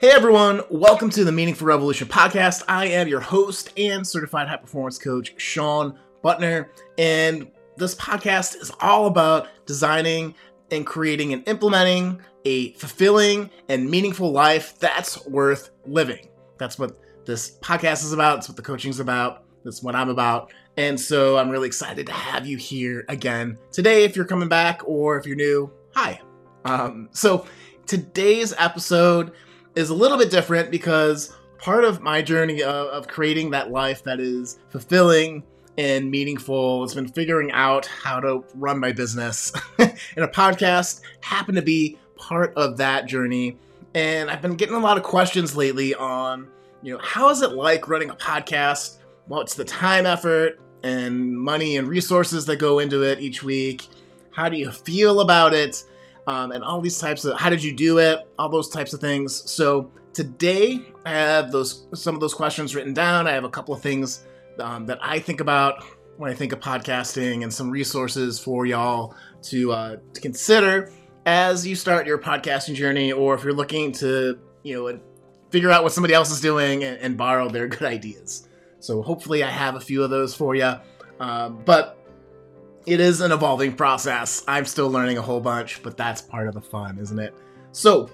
Hey everyone, welcome to the Meaningful Revolution podcast. I am your host and certified high performance coach, Shawn Buttner, and this podcast is all about designing and creating and implementing a fulfilling and meaningful life that's worth living. That's what this podcast is about. It's what the coaching is about. That's what I'm about. And so I'm really excited to have you here again today. If you're coming back or if you're new, hi. Um, so today's episode is a little bit different because part of my journey of, of creating that life that is fulfilling and meaningful has been figuring out how to run my business. and a podcast happened to be part of that journey. And I've been getting a lot of questions lately on, you know, how is it like running a podcast? What's the time effort and money and resources that go into it each week? How do you feel about it? Um, and all these types of how did you do it? All those types of things. So today I have those some of those questions written down. I have a couple of things um, that I think about when I think of podcasting and some resources for y'all to, uh, to consider as you start your podcasting journey, or if you're looking to, you know, figure out what somebody else is doing and, and borrow their good ideas. So hopefully, I have a few of those for you. Um, but it is an evolving process. I'm still learning a whole bunch, but that's part of the fun, isn't it? So,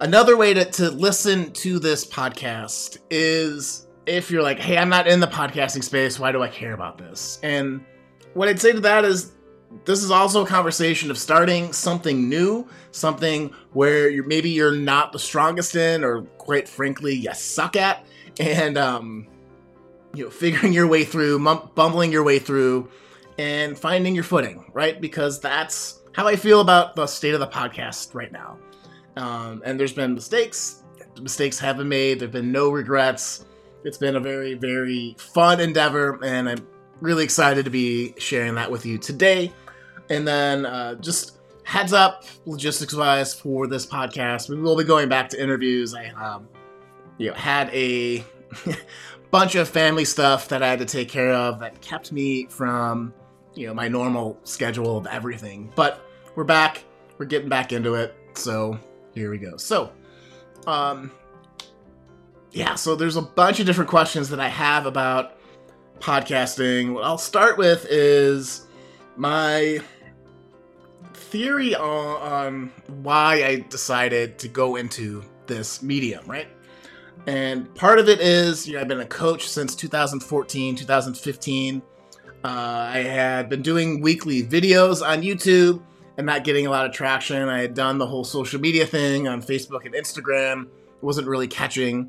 another way to, to listen to this podcast is if you're like, hey, I'm not in the podcasting space, why do I care about this? And what I'd say to that is this is also a conversation of starting something new, something where you're maybe you're not the strongest in, or quite frankly, you suck at, and um, you know, figuring your way through, bumbling your way through, and finding your footing, right? Because that's how I feel about the state of the podcast right now. Um, and there's been mistakes, mistakes have been made. There've been no regrets. It's been a very, very fun endeavor, and I'm really excited to be sharing that with you today. And then uh, just heads up, logistics wise, for this podcast, we will be going back to interviews. I um, you know had a bunch of family stuff that I had to take care of that kept me from you know my normal schedule of everything. But we're back. We're getting back into it. So here we go. So, um, yeah. So there's a bunch of different questions that I have about podcasting. What I'll start with is my theory on, on why I decided to go into this medium, right? And part of it is, you know, I've been a coach since 2014, 2015. Uh, I had been doing weekly videos on YouTube and not getting a lot of traction. I had done the whole social media thing on Facebook and Instagram. It wasn't really catching.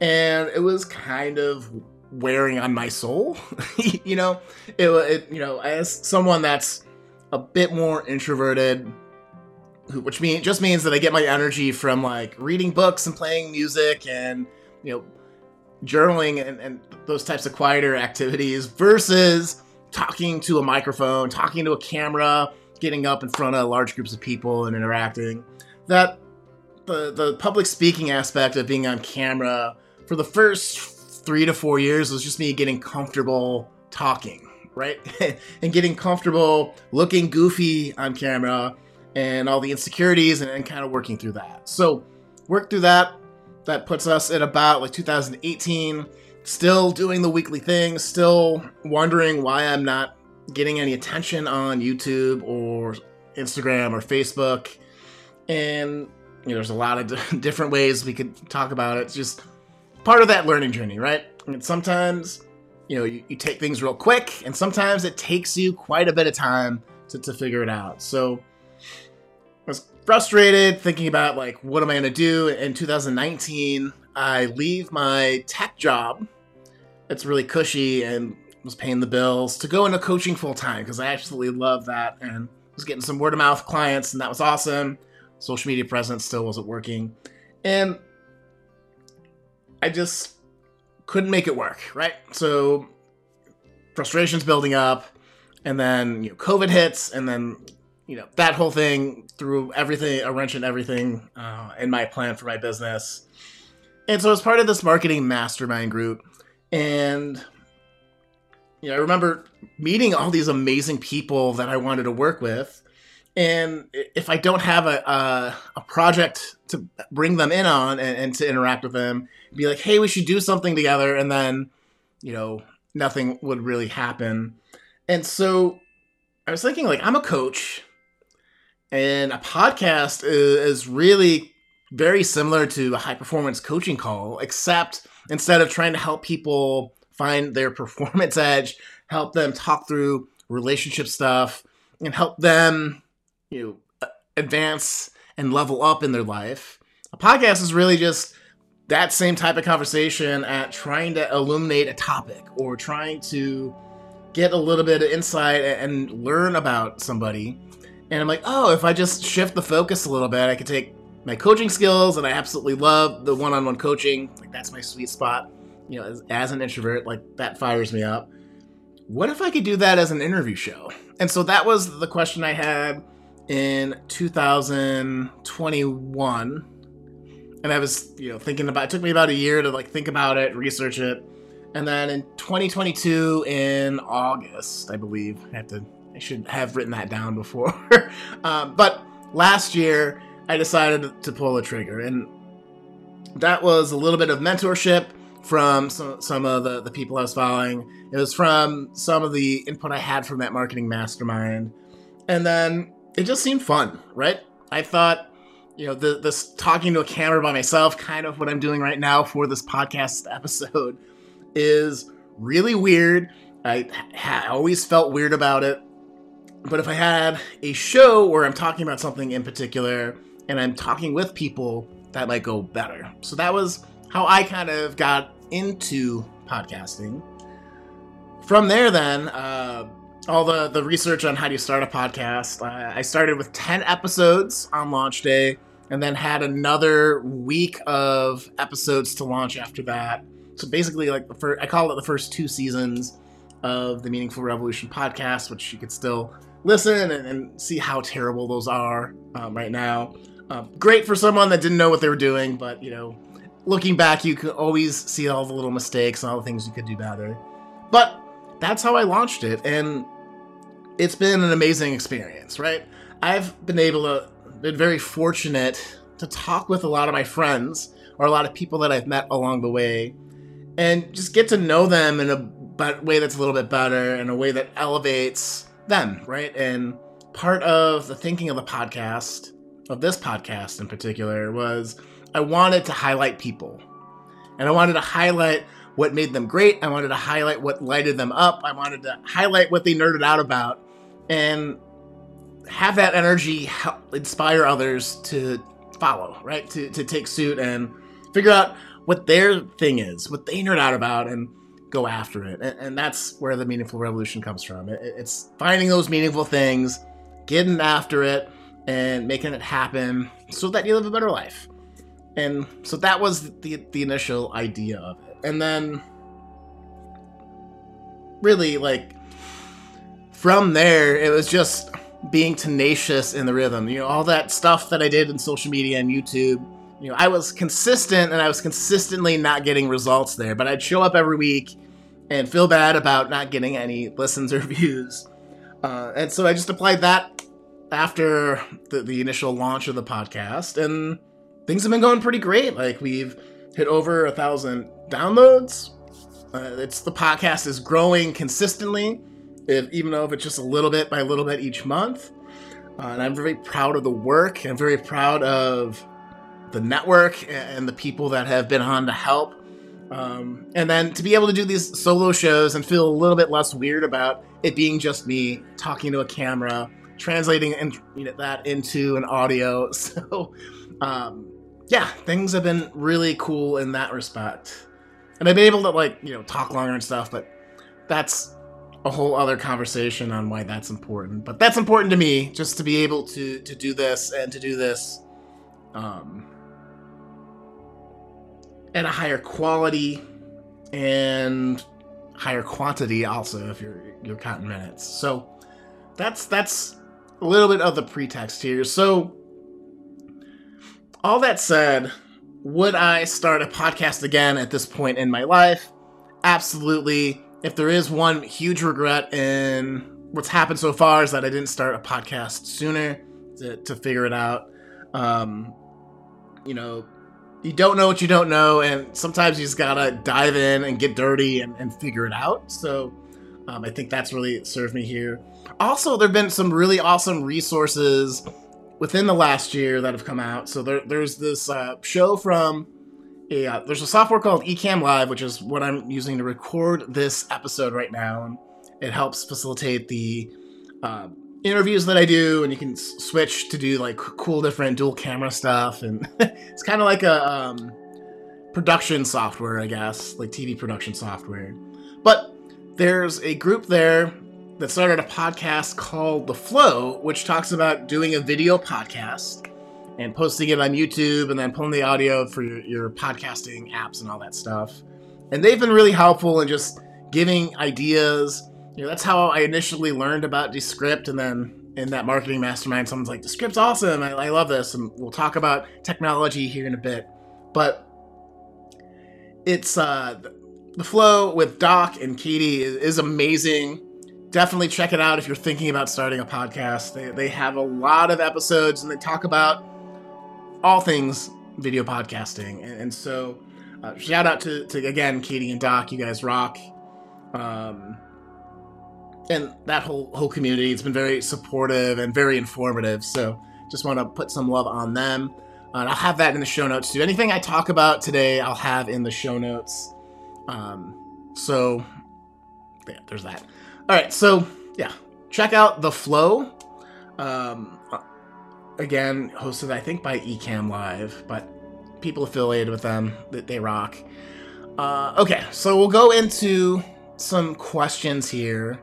And it was kind of wearing on my soul. you know, it, it, you know, as someone that's a bit more introverted, which mean just means that I get my energy from like reading books and playing music and you know journaling and, and those types of quieter activities versus talking to a microphone, talking to a camera, getting up in front of large groups of people and interacting. That the the public speaking aspect of being on camera for the first three to four years was just me getting comfortable talking, right? and getting comfortable looking goofy on camera and all the insecurities and, and kind of working through that. So, work through that. That puts us at about like 2018, still doing the weekly thing, still wondering why I'm not getting any attention on YouTube or Instagram or Facebook. And you know, there's a lot of different ways we could talk about it. It's just part of that learning journey, right? And sometimes, you know, you, you, take things real quick, and sometimes it takes you quite a bit of time to, to figure it out. So I was frustrated thinking about, like, what am I going to do? In 2019, I leave my tech job. It's really cushy and was paying the bills to go into coaching full time because I absolutely love that and was getting some word of mouth clients, and that was awesome. Social media presence still wasn't working. And I just couldn't make it work, right? So frustrations building up, and then you know, COVID hits, and then you know that whole thing threw everything a wrench in everything uh, in my plan for my business. And so, as part of this marketing mastermind group, and you know, I remember meeting all these amazing people that I wanted to work with, And if I don't have a, a, a project to bring them in on and, and to interact with them, be like, hey, we should do something together. And then, you know, nothing would really happen. And so I was thinking, like, I'm a coach, and a podcast is, is really very similar to a high performance coaching call, except instead of trying to help people find their performance edge, help them talk through relationship stuff, and help them, you know, advance and level up in their life. A podcast is really just that same type of conversation at trying to illuminate a topic or trying to get a little bit of insight and learn about somebody. And I'm like, oh, if I just shift the focus a little bit, I could take my coaching skills, and I absolutely love the one-on-one coaching. Like that's my sweet spot. You know, as, as an introvert, like that fires me up. What if I could do that as an interview show? And so that was the question I had in 2021 and I was, you know, thinking about. It took me about a year to like think about it, research it, and then in 2022, in August, I believe, I have to, I should have written that down before. um, but last year, I decided to pull the trigger, and that was a little bit of mentorship from some, some of the, the people I was following. It was from some of the input I had from that marketing mastermind. And then it just seemed fun, right? I thought you know, the, this talking to a camera by myself, kind of what I'm doing right now for this podcast episode, is really weird. I ha- always felt weird about it. But if I had a show where I'm talking about something in particular and I'm talking with people, that might go better. So that was how I kind of got into podcasting. From there, then, uh, all the, the research on how do you start a podcast. Uh, I started with 10 episodes on launch day and then had another week of episodes to launch after that. So basically, like the first, I call it the first two seasons of the Meaningful Revolution podcast, which you could still listen and, and see how terrible those are um, right now. Um, great for someone that didn't know what they were doing, but you know, looking back, you can always see all the little mistakes and all the things you could do better. But that's how I launched it, and it's been an amazing experience, right? I've been able to been very fortunate to talk with a lot of my friends or a lot of people that I've met along the way and just get to know them in a way that's a little bit better, in a way that elevates them, right? And part of the thinking of the podcast, of this podcast in particular, was I wanted to highlight people. And I wanted to highlight what made them great. I wanted to highlight what lighted them up. I wanted to highlight what they nerded out about. And have that energy help inspire others to follow, right? To, to take suit and figure out what their thing is, what they nerd out about, and go after it. And, and that's where the meaningful revolution comes from. It, it's finding those meaningful things, getting after it, and making it happen so that you live a better life. And so that was the the initial idea of it. And then really like from there it was just being tenacious in the rhythm. You know, all that stuff that I did in social media and YouTube. You know, I was consistent and I was consistently not getting results there, but I'd show up every week and feel bad about not getting any listens or views. Uh, and so I just applied that after the, the initial launch of the podcast, and things have been going pretty great. Like we've hit over a thousand downloads. Uh, it's the podcast is growing consistently if, even though if it's just a little bit by little bit each month. Uh, and I'm very proud of the work. I'm very proud of the network and the people that have been on to help. Um, and then to be able to do these solo shows and feel a little bit less weird about it being just me talking to a camera, translating and you know, that into an audio. So, um, yeah, things have been really cool in that respect. And I've been able to like you know talk longer and stuff, but that's a whole other conversation on why that's important. But that's important to me, just to be able to to do this and to do this um, at a higher quality and higher quantity also if you're you're counting minutes. So that's that's a little bit of the pretext here. So all that said, would I start a podcast again at this point in my life? Absolutely if there is one huge regret in what's happened so far is that I didn't start a podcast sooner to, to figure it out. Um, you know, you don't know what you don't know, and sometimes you just gotta dive in and get dirty and, and figure it out. So um, I think that's really served me here. Also, there have been some really awesome resources within the last year that have come out. So there, there's this uh, show from a uh, there's a software called Ecamm Live, which is what I'm using to record this episode right now. And it helps facilitate the uh, interviews that I do, and you can s- switch to do like cool different dual camera stuff, and it's kind of like a um, production software, I guess, like TV production software. But there's a group there that started a podcast called The Flow, which talks about doing a video podcast and posting it on YouTube and then pulling the audio for your, your podcasting apps and all that stuff. And they've been really helpful in just giving ideas. You know, that's how I initially learned about Descript, and then in that marketing mastermind, someone's like, "Descript's awesome! I, I love this," and we'll talk about technology here in a bit. But it's uh, the flow with Doc and Katie is, is amazing. Definitely check it out if you're thinking about starting a podcast. They, they have a lot of episodes and they talk about all things video podcasting. And, and so, uh, shout out to, to, again, Katie and Doc. You guys rock. Um, and that whole whole community it's been very supportive and very informative so just want to put some love on them uh, and i'll have that in the show notes too anything i talk about today i'll have in the show notes um, so yeah there's that all right so yeah. Check out the flow. Um, uh, again hosted i think by ecamm live but people affiliated with them that they rock. Uh, okay so we'll go into some questions here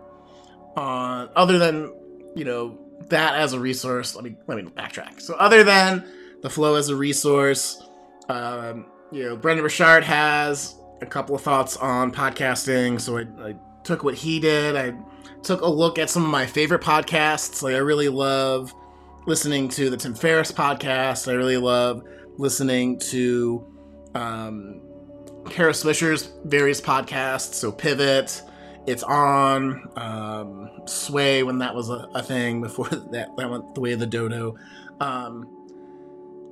uh, other than you know that as a resource let me let me backtrack. So other than the flow as a resource um, you know brendan burchard has a couple of thoughts on podcasting so I, I took what he did. I took a look at some of my favorite podcasts. Like i really love listening to the tim ferriss podcast. I really love listening to um, kara swisher's various podcasts. So pivot it's on um, sway when that was a, a, thing before that that went the way of the dodo. Um,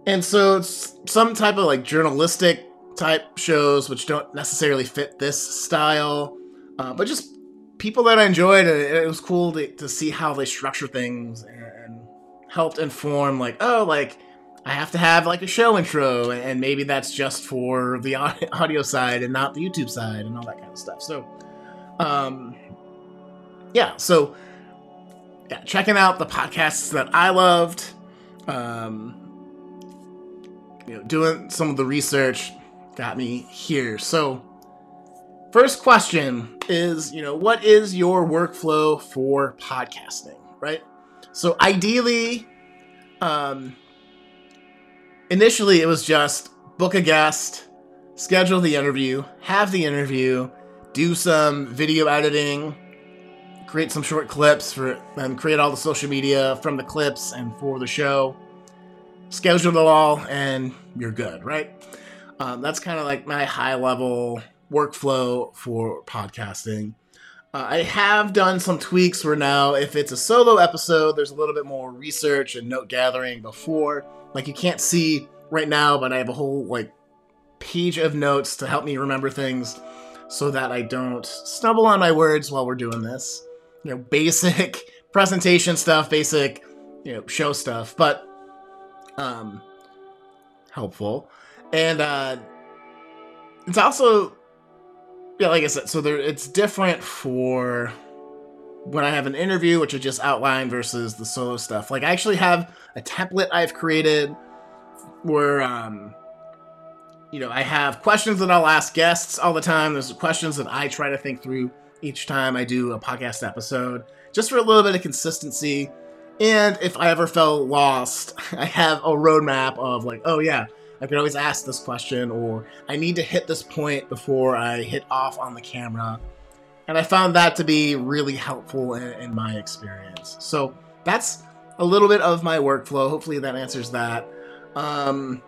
and so some type of like journalistic type shows which don't necessarily fit this style uh, but just people that i enjoyed it, it was cool to, to, see how they structure things and, and helped inform like oh like i have to have like a show intro and maybe that's just for the audio side and not the youtube side and all that kind of stuff so um, yeah, so yeah, checking out the podcasts that I loved, um, you know, doing some of the research got me here. So, first question is, you know, what is your workflow for podcasting, right? So, ideally, um, initially it was just book a guest, schedule the interview, have the interview, do some video editing, create some short clips for and create all the social media from the clips and for the show. Schedule it all, and you're good, right? Um, that's kind of like my high level workflow for podcasting. Uh, I have done some tweaks where now, if it's a solo episode, there's a little bit more research and note gathering before. Like you can't see right now, but I have a whole like page of notes to help me remember things so that I don't stumble on my words while we're doing this. You know, basic presentation stuff, basic, you know, show stuff, but um helpful. And uh it's also yeah, like I said, so there it's different for when I have an interview, which I just outlined versus the solo stuff. Like I actually have a template I've created where um you know, I have questions that I'll ask guests all the time. There's questions that I try to think through each time I do a podcast episode, just for a little bit of consistency. And if I ever felt lost, I have a roadmap of like, oh yeah, I can always ask this question, or I need to hit this point before I hit off on the camera. And I found that to be really helpful in, in my experience. So that's a little bit of my workflow. Hopefully that answers that. Um,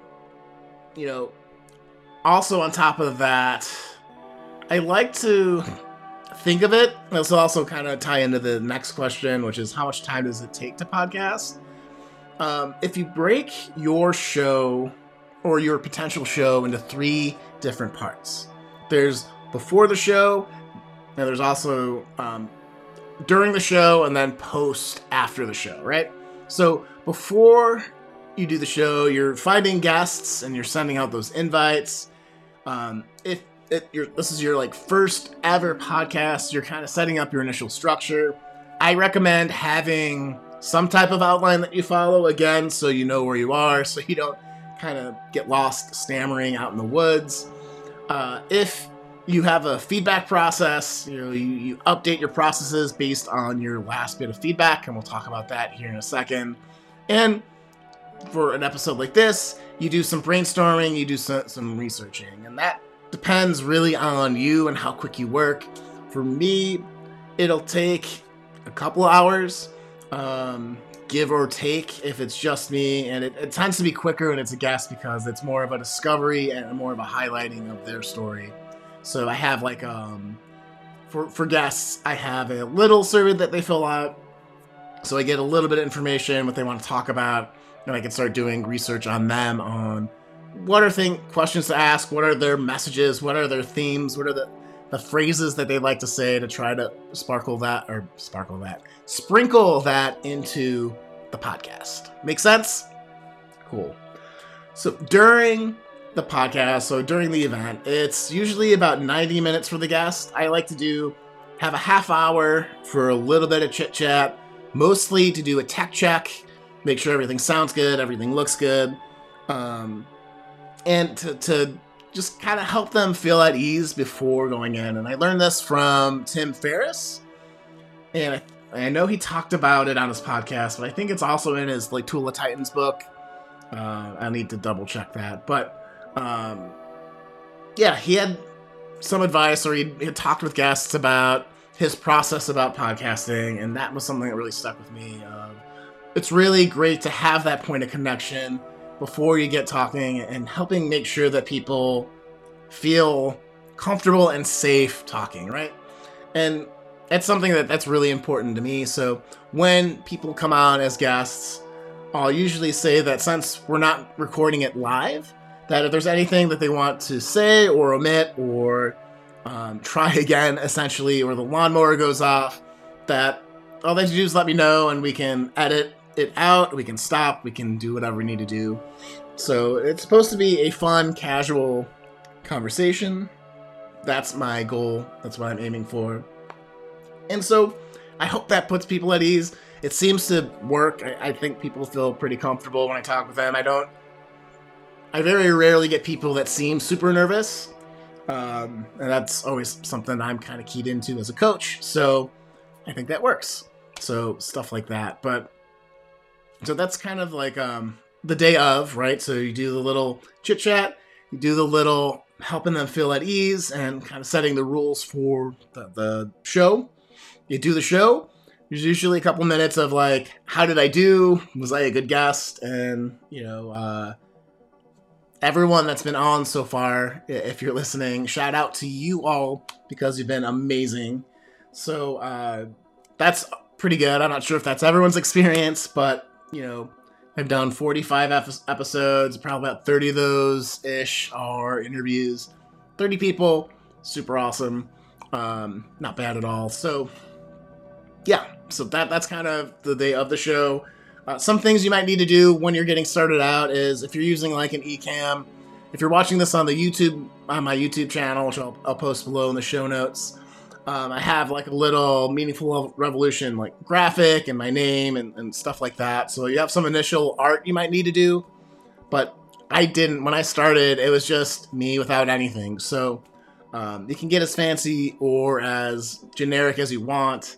you know, also on top of that, I like to think of it, this will also kind of tie into the next question, which is how much time does it take to podcast? Um, if you break your show or your potential show into three different parts, there's before the show, and there's also um, during the show, and then post after the show, right? So before you do the show, you're finding guests and you're sending out those invites. Um, if it, this is your like first ever podcast, you're kind of setting up your initial structure. I recommend having some type of outline that you follow again, so you know where you are, so you don't kind of get lost stammering out in the woods. Uh, if you have a feedback process, you know, you, you update your processes based on your last bit of feedback, and we'll talk about that here in a second. And for an episode like this, you do some brainstorming, you do some, some researching, and that depends really on you and how quick you work. For me, it'll take a couple hours, um, give or take, if it's just me, and it, it tends to be quicker when it's a guest because it's more of a discovery and more of a highlighting of their story. So I have like um, for for guests, I have a little survey that they fill out, so I get a little bit of information what they want to talk about, and I can start doing research on them on what are thing questions to ask, what are their messages, what are their themes, what are the the phrases that they like to say to try to sparkle that or sparkle that sprinkle that into the podcast. Make sense? Cool. So during the podcast, so during the event, it's usually about 90 minutes for the guest. I like to do have a half hour for a little bit of chit chat, mostly to do a tech check, make sure everything sounds good, everything looks good. Um, and to, to just kind of help them feel at ease before going in. And I learned this from Tim Ferriss, and I, I know he talked about it on his podcast, but I think it's also in his like of Titans book. Uh, I need to double check that, but um, yeah, he had some advice, or he had talked with guests about his process about podcasting, and that was something that really stuck with me. Uh, it's really great to have that point of connection before you get talking and helping make sure that people feel comfortable and safe talking, right? And that's something that that's really important to me. So when people come on as guests, I'll usually say that since we're not recording it live, that if there's anything that they want to say or omit or um, try again, essentially, or the lawnmower goes off, that all they have to do is let me know and we can edit it out, we can stop, we can do whatever we need to do. So it's supposed to be a fun, casual conversation. That's my goal. That's what I'm aiming for. And so I hope that puts people at ease. It seems to work. I, I think people feel pretty comfortable when I talk with them. I don't. I very rarely get people that seem super nervous. Um, and that's always something I'm kind of keyed into as a coach. So I think that works. So stuff like that. But so that's kind of like um, the day of, right? So you do the little chit chat, you do the little helping them feel at ease and kind of setting the rules for the, the show. You do the show. There's usually a couple minutes of like, how did I do? Was I a good guest? And, you know, uh, everyone that's been on so far, if you're listening, shout out to you all because you've been amazing. So uh, that's pretty good. I'm not sure if that's everyone's experience, but you know, I've done 45 episodes, probably about 30 of those ish are interviews. 30 people, super awesome. Um, not bad at all. So, yeah, so that that's kind of the day of the show. Uh, some things you might need to do when you're getting started out is if you're using like an Ecamm, if you're watching this on the YouTube on my YouTube channel, which I'll, I'll post below in the show notes, um, I have like a little meaningful revolution like graphic and my name and, and stuff like that. So you have some initial art you might need to do, but I didn't. When I started, it was just me without anything. So um, you can get as fancy or as generic as you want,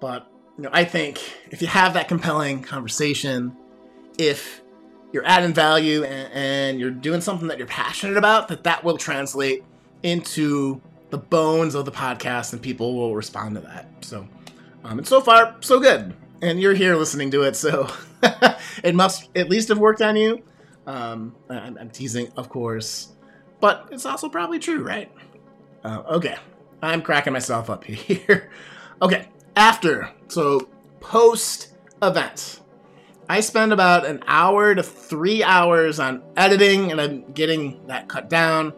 but you know, I think if you have that compelling conversation, if you're adding value and, and you're doing something that you're passionate about, that that will translate into the bones of the podcast, and people will respond to that. So, um, and so far, so good. And you're here listening to it, so it must at least have worked on you. Um, I'm, I'm, teasing, of course, but it's also probably true, right? Uh, okay, I'm cracking myself up here. okay, after, so post event, I spend about an hour to three hours on editing and I'm getting that cut down.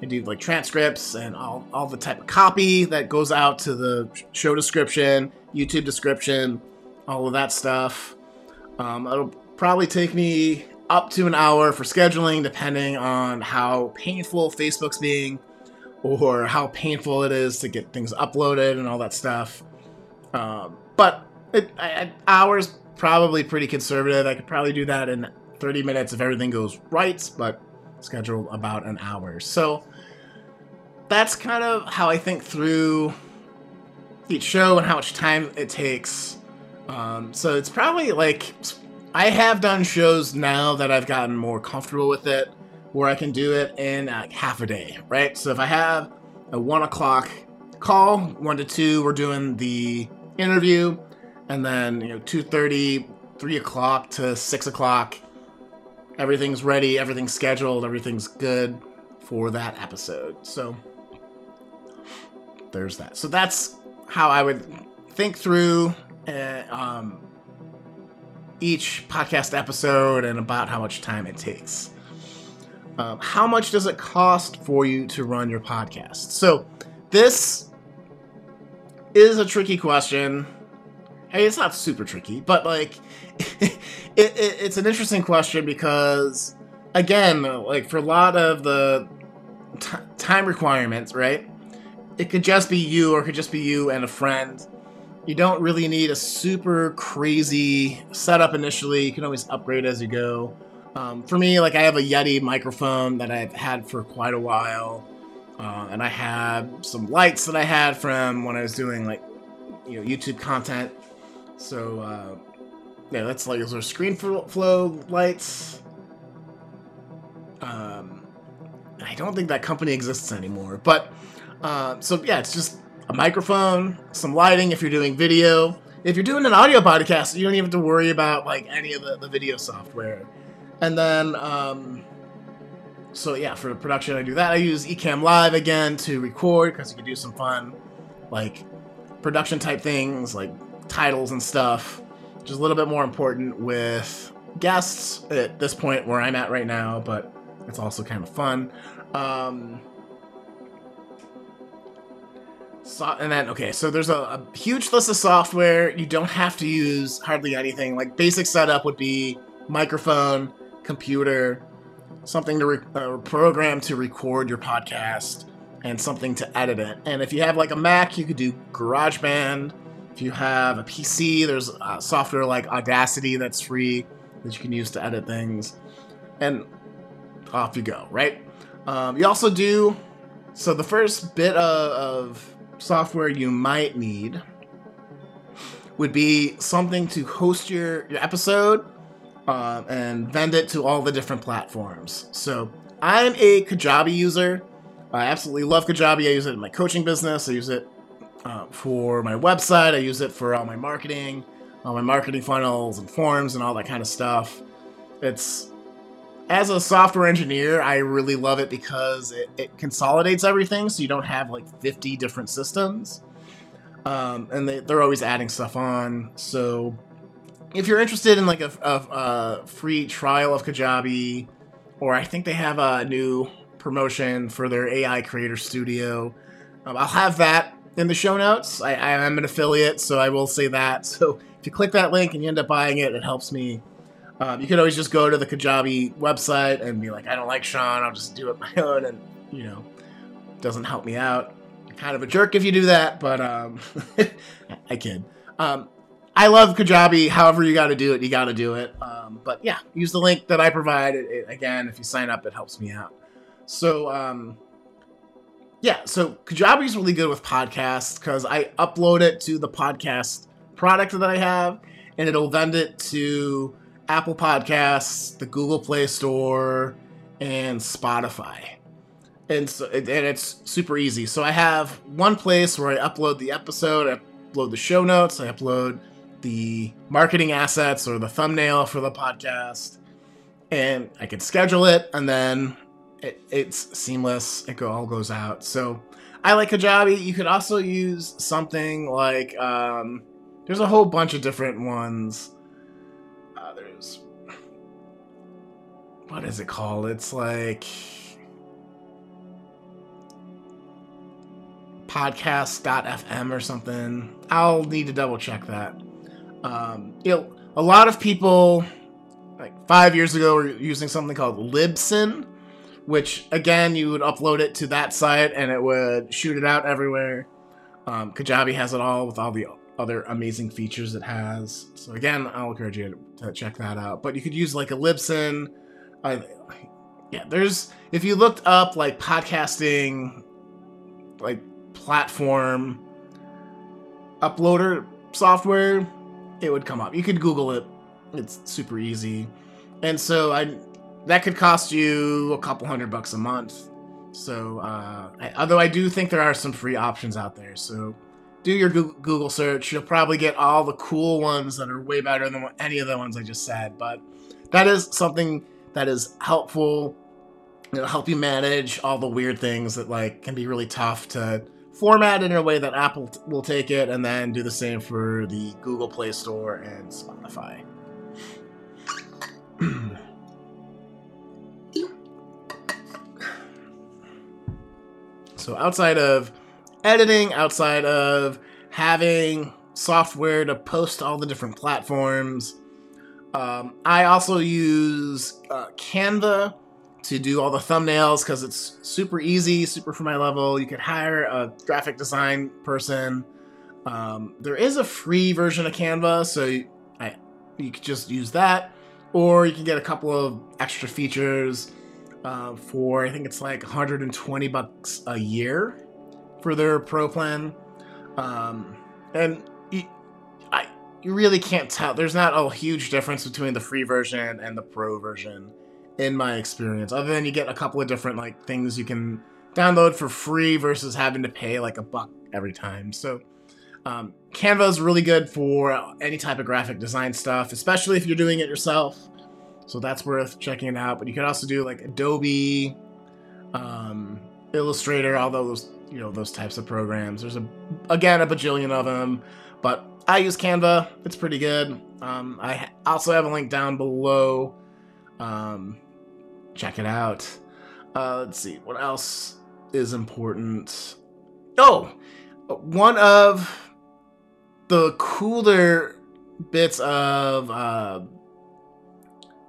I do like transcripts and all, all the type of copy that goes out to the show description, YouTube description, all of that stuff. Um, it'll probably take me up to an hour for scheduling, depending on how painful Facebook's being or how painful it is to get things uploaded and all that stuff. Um, but it, I, hours probably pretty conservative. I could probably do that in 30 minutes if everything goes right, but schedule about an hour. So that's kind of how I think through each show and how much time it takes. Um, so it's probably like I have done shows now that I've gotten more comfortable with it, where I can do it in uh, half a day, right? So if I have a one o'clock call, one to two, we're doing the interview, and then you know two thirty, three o'clock to six o'clock, everything's ready, everything's scheduled, everything's good for that episode. So there's that. So that's how I would think through uh, um, each podcast episode and about how much time it takes. Um, how much does it cost for you to run your podcast? So, this is a tricky question. Hey, it's not super tricky, but like, it, it, it's an interesting question because, again, like for a lot of the time requirements, right? It could just be you, or it could just be you and a friend you don't really need a super crazy setup initially. You can always upgrade as you go. Um, for me, like I have a Yeti microphone that I've had for quite a while, uh, and I have some lights that I had from when I was doing like you know YouTube content. So uh, yeah, that's like those are ScreenFlow lights. Um, I don't think that company exists anymore, but uh, so yeah, it's just a microphone, some lighting if you're doing video. If you're doing an audio podcast, you don't even have to worry about like any of the, the video software. And then, um, so yeah, for production, I do that. I use Ecamm Live again to record because you can do some fun, like production type things, like titles and stuff. Which is a little bit more important with guests at this point where I'm at right now, but it's also kind of fun. Um, so, and then okay, so there's a, a, huge list of software. You don't have to use hardly anything. Like basic setup would be microphone, computer, something to re- uh, program to record your podcast, and something to edit it. And if you have like a Mac, you could do GarageBand. If you have a PC, there's uh, software like Audacity that's free that you can use to edit things, and off you go. Right. Um, you also do. So the first bit of, of software you might need would be something to host your, your episode uh, and vend it to all the different platforms. So I'm a Kajabi user. I absolutely love Kajabi. I use it in my coaching business. I use it uh, for my website. I use it for all my marketing, all my marketing funnels and forms and all that kind of stuff. It's as a software engineer, I really love it because it, it consolidates everything so you don't have like 50 different systems. Um, and they, they're always adding stuff on. So if you're interested in like a, a, a, free trial of Kajabi, or I think they have a new promotion for their AI Creator Studio, um, I'll have that in the show notes. I, I am an affiliate, so I will say that. So if you click that link and you end up buying it, it helps me um, you could always just go to the Kajabi website and be like, I don't like Shawn, I'll just do it my own, and you know, doesn't help me out. kind of a jerk if you do that, but um, I kid. Um, I love Kajabi. However, you got to do it, you got to do it. Um, but yeah, use the link that I provide. It, it, again, if you sign up, it helps me out. So um, yeah, so Kajabi is really good with podcasts because I upload it to the podcast product that I have, and it'll vend it to Apple Podcasts, the Google Play Store, and Spotify. And so, and it's super easy. So I have one place where I upload the episode, I upload the show notes, I upload the marketing assets or the thumbnail for the podcast, and I can schedule it, and then it, it's seamless. It all goes out. So I like Kajabi. You could also use something like um, there's a whole bunch of different ones. Uh, there's what is it called? It's like podcast.fm or something. I'll need to double check that. Um, you know, a lot of people like five years ago were using something called Libsyn, which again you would upload it to that site and it would shoot it out everywhere. Um, Kajabi has it all with all the other amazing features it has. So again, I'll encourage you to check that out. But you could use like a Libsyn. Yeah, there's if you looked up like podcasting, like platform uploader software, it would come up. You could Google it. It's super easy. And so I that could cost you a couple hundred bucks a month. So, uh, I, although I do think there are some free options out there, so do your Google search. You'll probably get all the cool ones that are way better than any of the ones I just said. But that is something that is helpful. It'll help you manage all the weird things that like can be really tough to format in a way that Apple t- will take it, and then do the same for the Google Play Store and Spotify. so outside of editing, outside of having software to post all the different platforms, um, I also use uh, Canva to do all the thumbnails because it's super easy, super for my level. You could hire a graphic design person. Um, there is a free version of Canva, so you, I, you could just use that, or you can get a couple of extra features uh, for I think it's like 120 bucks a year for their pro plan, um, and you, I you really can't tell. There's not a huge difference between the free version and the pro version in my experience. Other than you get a couple of different like things you can download for free versus having to pay like a buck every time. So um, Canva is really good for any type of graphic design stuff, especially if you're doing it yourself. So that's worth checking it out. But you could also do like Adobe, um, Illustrator, all those you know those types of programs. There's a again a bajillion of them, but I use Canva. It's pretty good. Um, I also have a link down below um, check it out. Uh, let's see what else is important. Oh, one of the cooler bits of uh,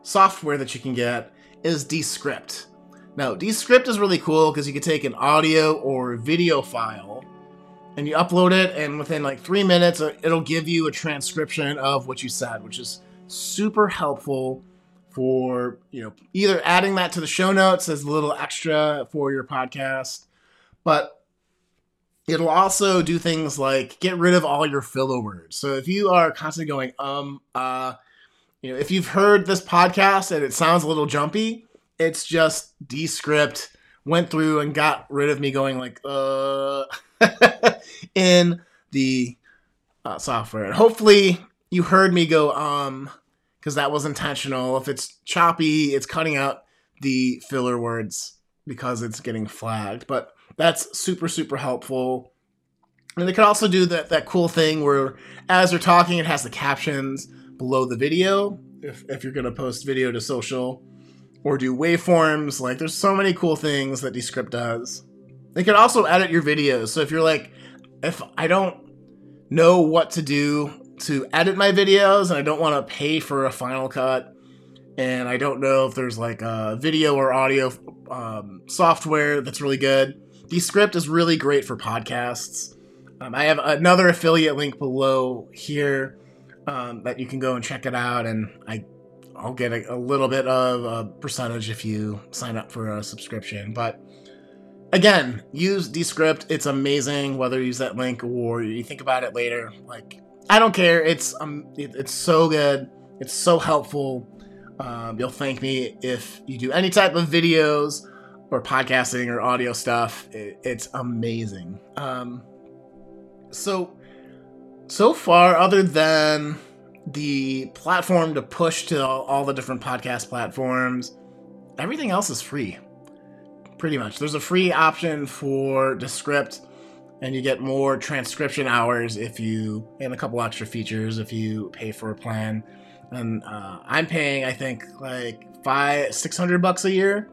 software that you can get is Descript. Now, Descript is really cool because you can take an audio or video file and you upload it, and within like three minutes, uh, it'll give you a transcription of what you said, which is super helpful for you know either adding that to the show notes as a little extra for your podcast but it'll also do things like get rid of all your filler words. So if you are constantly going um uh you know if you've heard this podcast and it sounds a little jumpy it's just descript went through and got rid of me going like uh in the uh, software. And hopefully you heard me go um because that was intentional. If it's choppy, it's cutting out the filler words because it's getting flagged. But that's super, super helpful. And they can also do that, that cool thing where as they're talking, it has the captions below the video if, if you're going to post video to social or do waveforms. Like, there's so many cool things that Descript does. They can also edit your videos. So if you're like, if I don't know what to do to edit my videos and I don't want to pay for a Final Cut. And I don't know if there's like a video or audio um, software that's really good. Descript is really great for podcasts. Um, I have another affiliate link below here um, that you can go and check it out, and I I'll get a, a, little bit of a percentage if you sign up for a subscription. But again, use Descript; it's amazing. Whether you use that link or you think about it later, like I don't care. It's um, it, it's so good. It's so helpful. Um, you'll thank me if you do any type of videos or podcasting or audio stuff. It, it's amazing. Um, so so far, other than the platform to push to all, all the different podcast platforms, everything else is free. Pretty much. There's a free option for Descript and you get more transcription hours if you and a couple extra features if you pay for a plan. And uh, I'm paying, I think, like five, six hundred bucks a year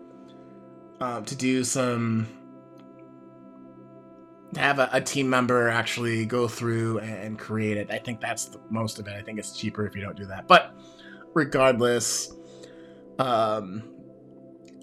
um, to do some to have a, a, team member actually go through and, create it. I think that's the, most of it. I think it's cheaper if you don't do that. But regardless, um,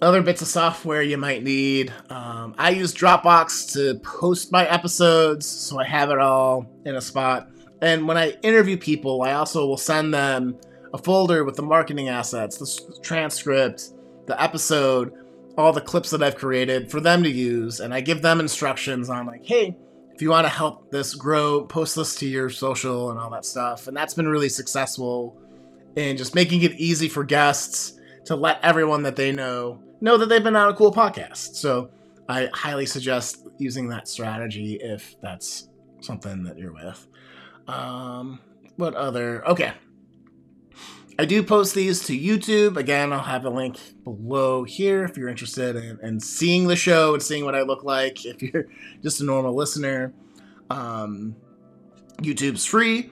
other bits of software you might need. Um, I use Dropbox to post my episodes, so I have it all in a spot. And when I interview people, I also will send them a folder with the marketing assets, the transcript, the episode, all the clips that I've created for them to use, and I give them instructions on like, hey, if you want to help this grow, post this to your social and all that stuff. And that's been really successful in just making it easy for guests to let everyone that they know know that they've been on a cool podcast. So I highly suggest using that strategy if that's something that you're with. Um, what other? Okay, I do post these to YouTube. Again, I'll have a link below here if you're interested in, in seeing the show and seeing what I look like. If you're just a normal listener, um, YouTube's free.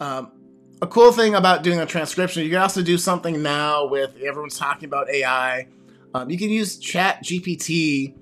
Um, a cool thing about doing a transcription, you can also do something now with everyone's talking about AI. Um, you can use Chat GPT,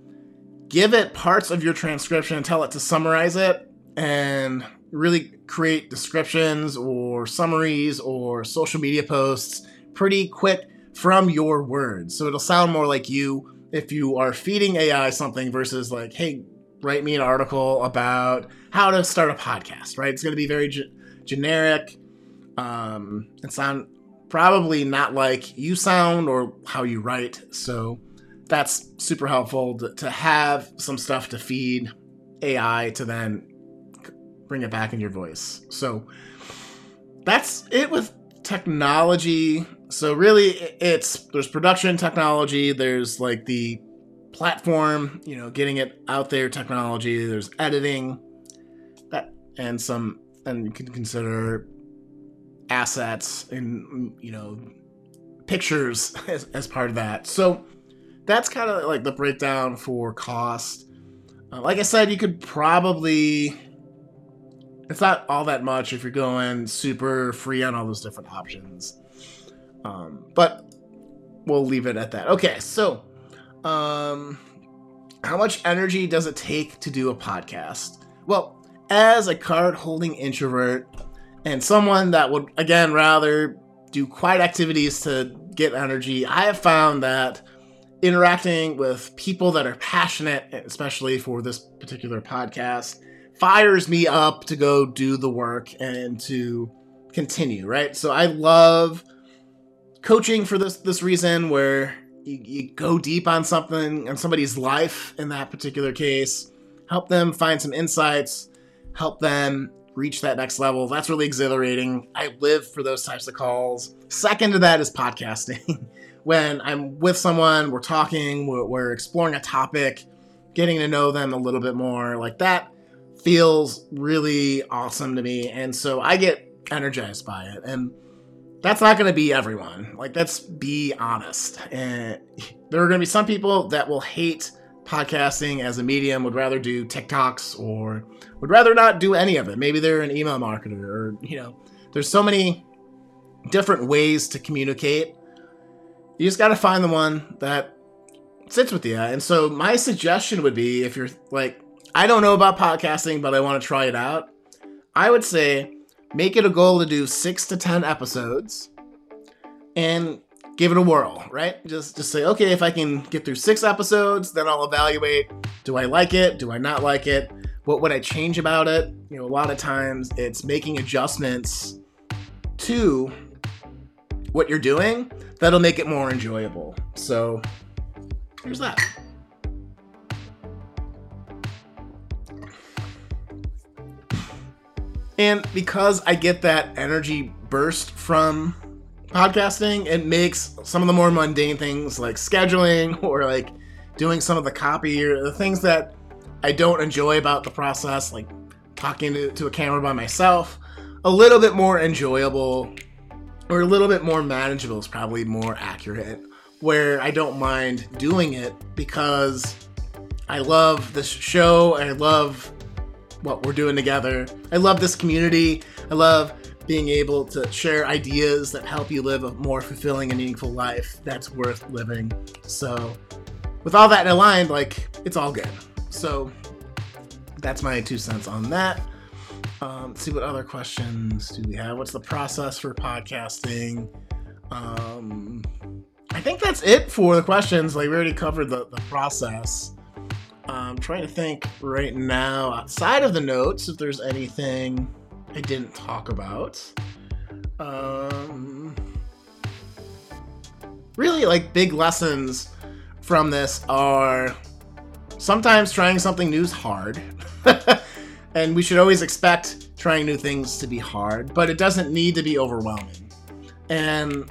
give it parts of your transcription and tell it to summarize it, and really create descriptions or summaries or social media posts pretty quick from your words. So it'll sound more like you if you are feeding AI something versus like, hey, write me an article about how to start a podcast, right? It's going to be very ge- generic um, and sound probably not like you sound or how you write. So that's super helpful to, to have some stuff to feed AI to then bring it back in your voice. So that's it with technology. So really it's there's production technology, there's like the platform, you know, getting it out there technology, there's editing that and some and you can consider assets and you know pictures as, as part of that. So that's kind of like the breakdown for cost. Uh, like I said, you could probably it's not all that much if you're going super free on all those different options. Um, but we'll leave it at that. Okay, so um, how much energy does it take to do a podcast? Well, as a card holding introvert and someone that would, again, rather do quiet activities to get energy, I have found that interacting with people that are passionate, especially for this particular podcast, fires me up to go do the work and to continue, right? So I love coaching for this this reason where you, you go deep on something on somebody's life in that particular case, help them find some insights, help them reach that next level. That's really exhilarating. I live for those types of calls. Second to that is podcasting. when I'm with someone, we're talking, we're, exploring a topic, getting to know them a little bit more, like that feels really awesome to me. And so I get energized by it. And that's not going to be everyone. Like, let's be honest. And there are going to be some people that will hate podcasting as a medium, would rather do TikToks or would rather not do any of it. Maybe they're an email marketer or, you know, there's so many different ways to communicate. You just got to find the one that sits with you. And so my suggestion would be if you're like I don't know about podcasting, but I want to try it out. I would say make it a goal to do six to 10 episodes and give it a whirl, right? Just, just say, okay, if I can get through six episodes, then I'll evaluate do I like it? Do I not like it? What would I change about it? You know, a lot of times it's making adjustments to what you're doing that'll make it more enjoyable. So, here's that. And because I get that energy burst from podcasting, it makes some of the more mundane things like scheduling or like doing some of the copy or the things that I don't enjoy about the process, like talking to, to a camera by myself, a little bit more enjoyable or a little bit more manageable is probably more accurate. Where I don't mind doing it because I love this show, I love what we're doing together. I love this community. I love being able to share ideas that help you live a more fulfilling and meaningful life that's worth living. So, with all that aligned, like, it's all good. So, that's my two cents on that. Um, see what other questions do we have? What's the process for podcasting? Um, I think that's it for the questions. Like we already covered the, the process. I'm trying to think right now outside of the notes if there's anything I didn't talk about. Um, really, like big lessons from this are sometimes trying something new is hard. and we should always expect trying new things to be hard, but it doesn't need to be overwhelming. And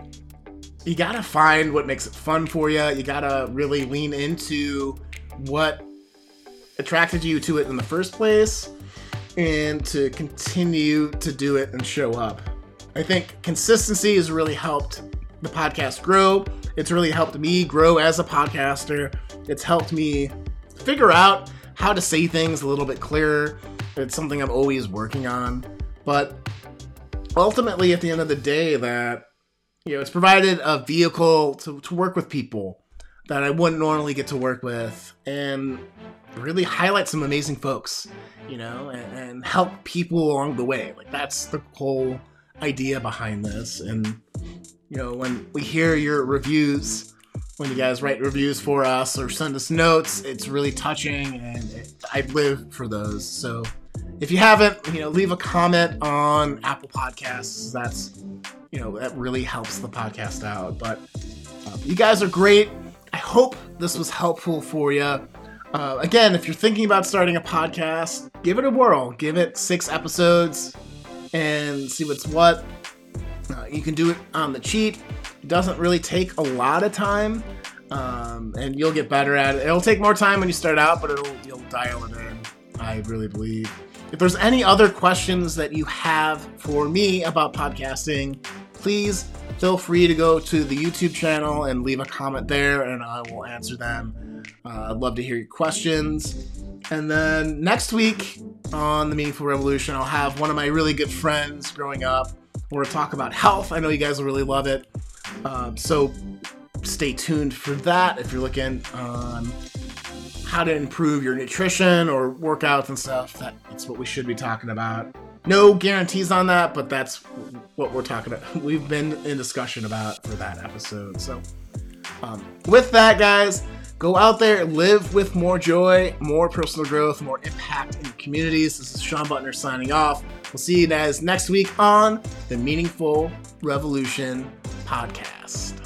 you gotta find what makes it fun for you. You gotta really lean into what attracted you to it in the first place and to continue to do it and show up. I think consistency has really helped the podcast grow. It's really helped me grow as a podcaster. It's helped me figure out how to say things a little bit clearer. It's something I'm always working on. But ultimately, at the end of the day, that you know, it's provided a vehicle to, to work with people that I wouldn't normally get to work with and really highlight some amazing folks, you know, and, and help people along the way. Like that's the whole idea behind this. And, you know, when we hear your reviews, when you guys write reviews for us or send us notes, it's really touching and it, I live for those. So if you haven't, you know, leave a comment on Apple Podcasts. That's you know that really helps the podcast out. But uh, you guys are great. I hope this was helpful for you. Uh, again, if you're thinking about starting a podcast, give it a whirl. Give it six episodes and see what's what. Uh, you can do it on the cheat. It doesn't really take a lot of time, um, and you'll get better at it. It'll take more time when you start out, but it'll you'll dial it in. I really believe. If there's any other questions that you have for me about podcasting, please feel free to go to the YouTube channel and leave a comment there, and I will answer them. Uh, I'd love to hear your questions. And then next week on the Meaningful Revolution, I'll have one of my really good friends growing up. We're gonna talk about health. I know you guys will really love it. Um, so stay tuned for that if you're looking on how to improve your nutrition or workouts and stuff. That, that's what we should be talking about. No guarantees on that, but that's what we're talking about. We've been in discussion about for that episode. So, um, with that, guys, go out there, live with more joy, more personal growth, more impact in your communities. This is Shawn Buttner signing off. We'll see you guys next week on the Meaningful Revolution podcast.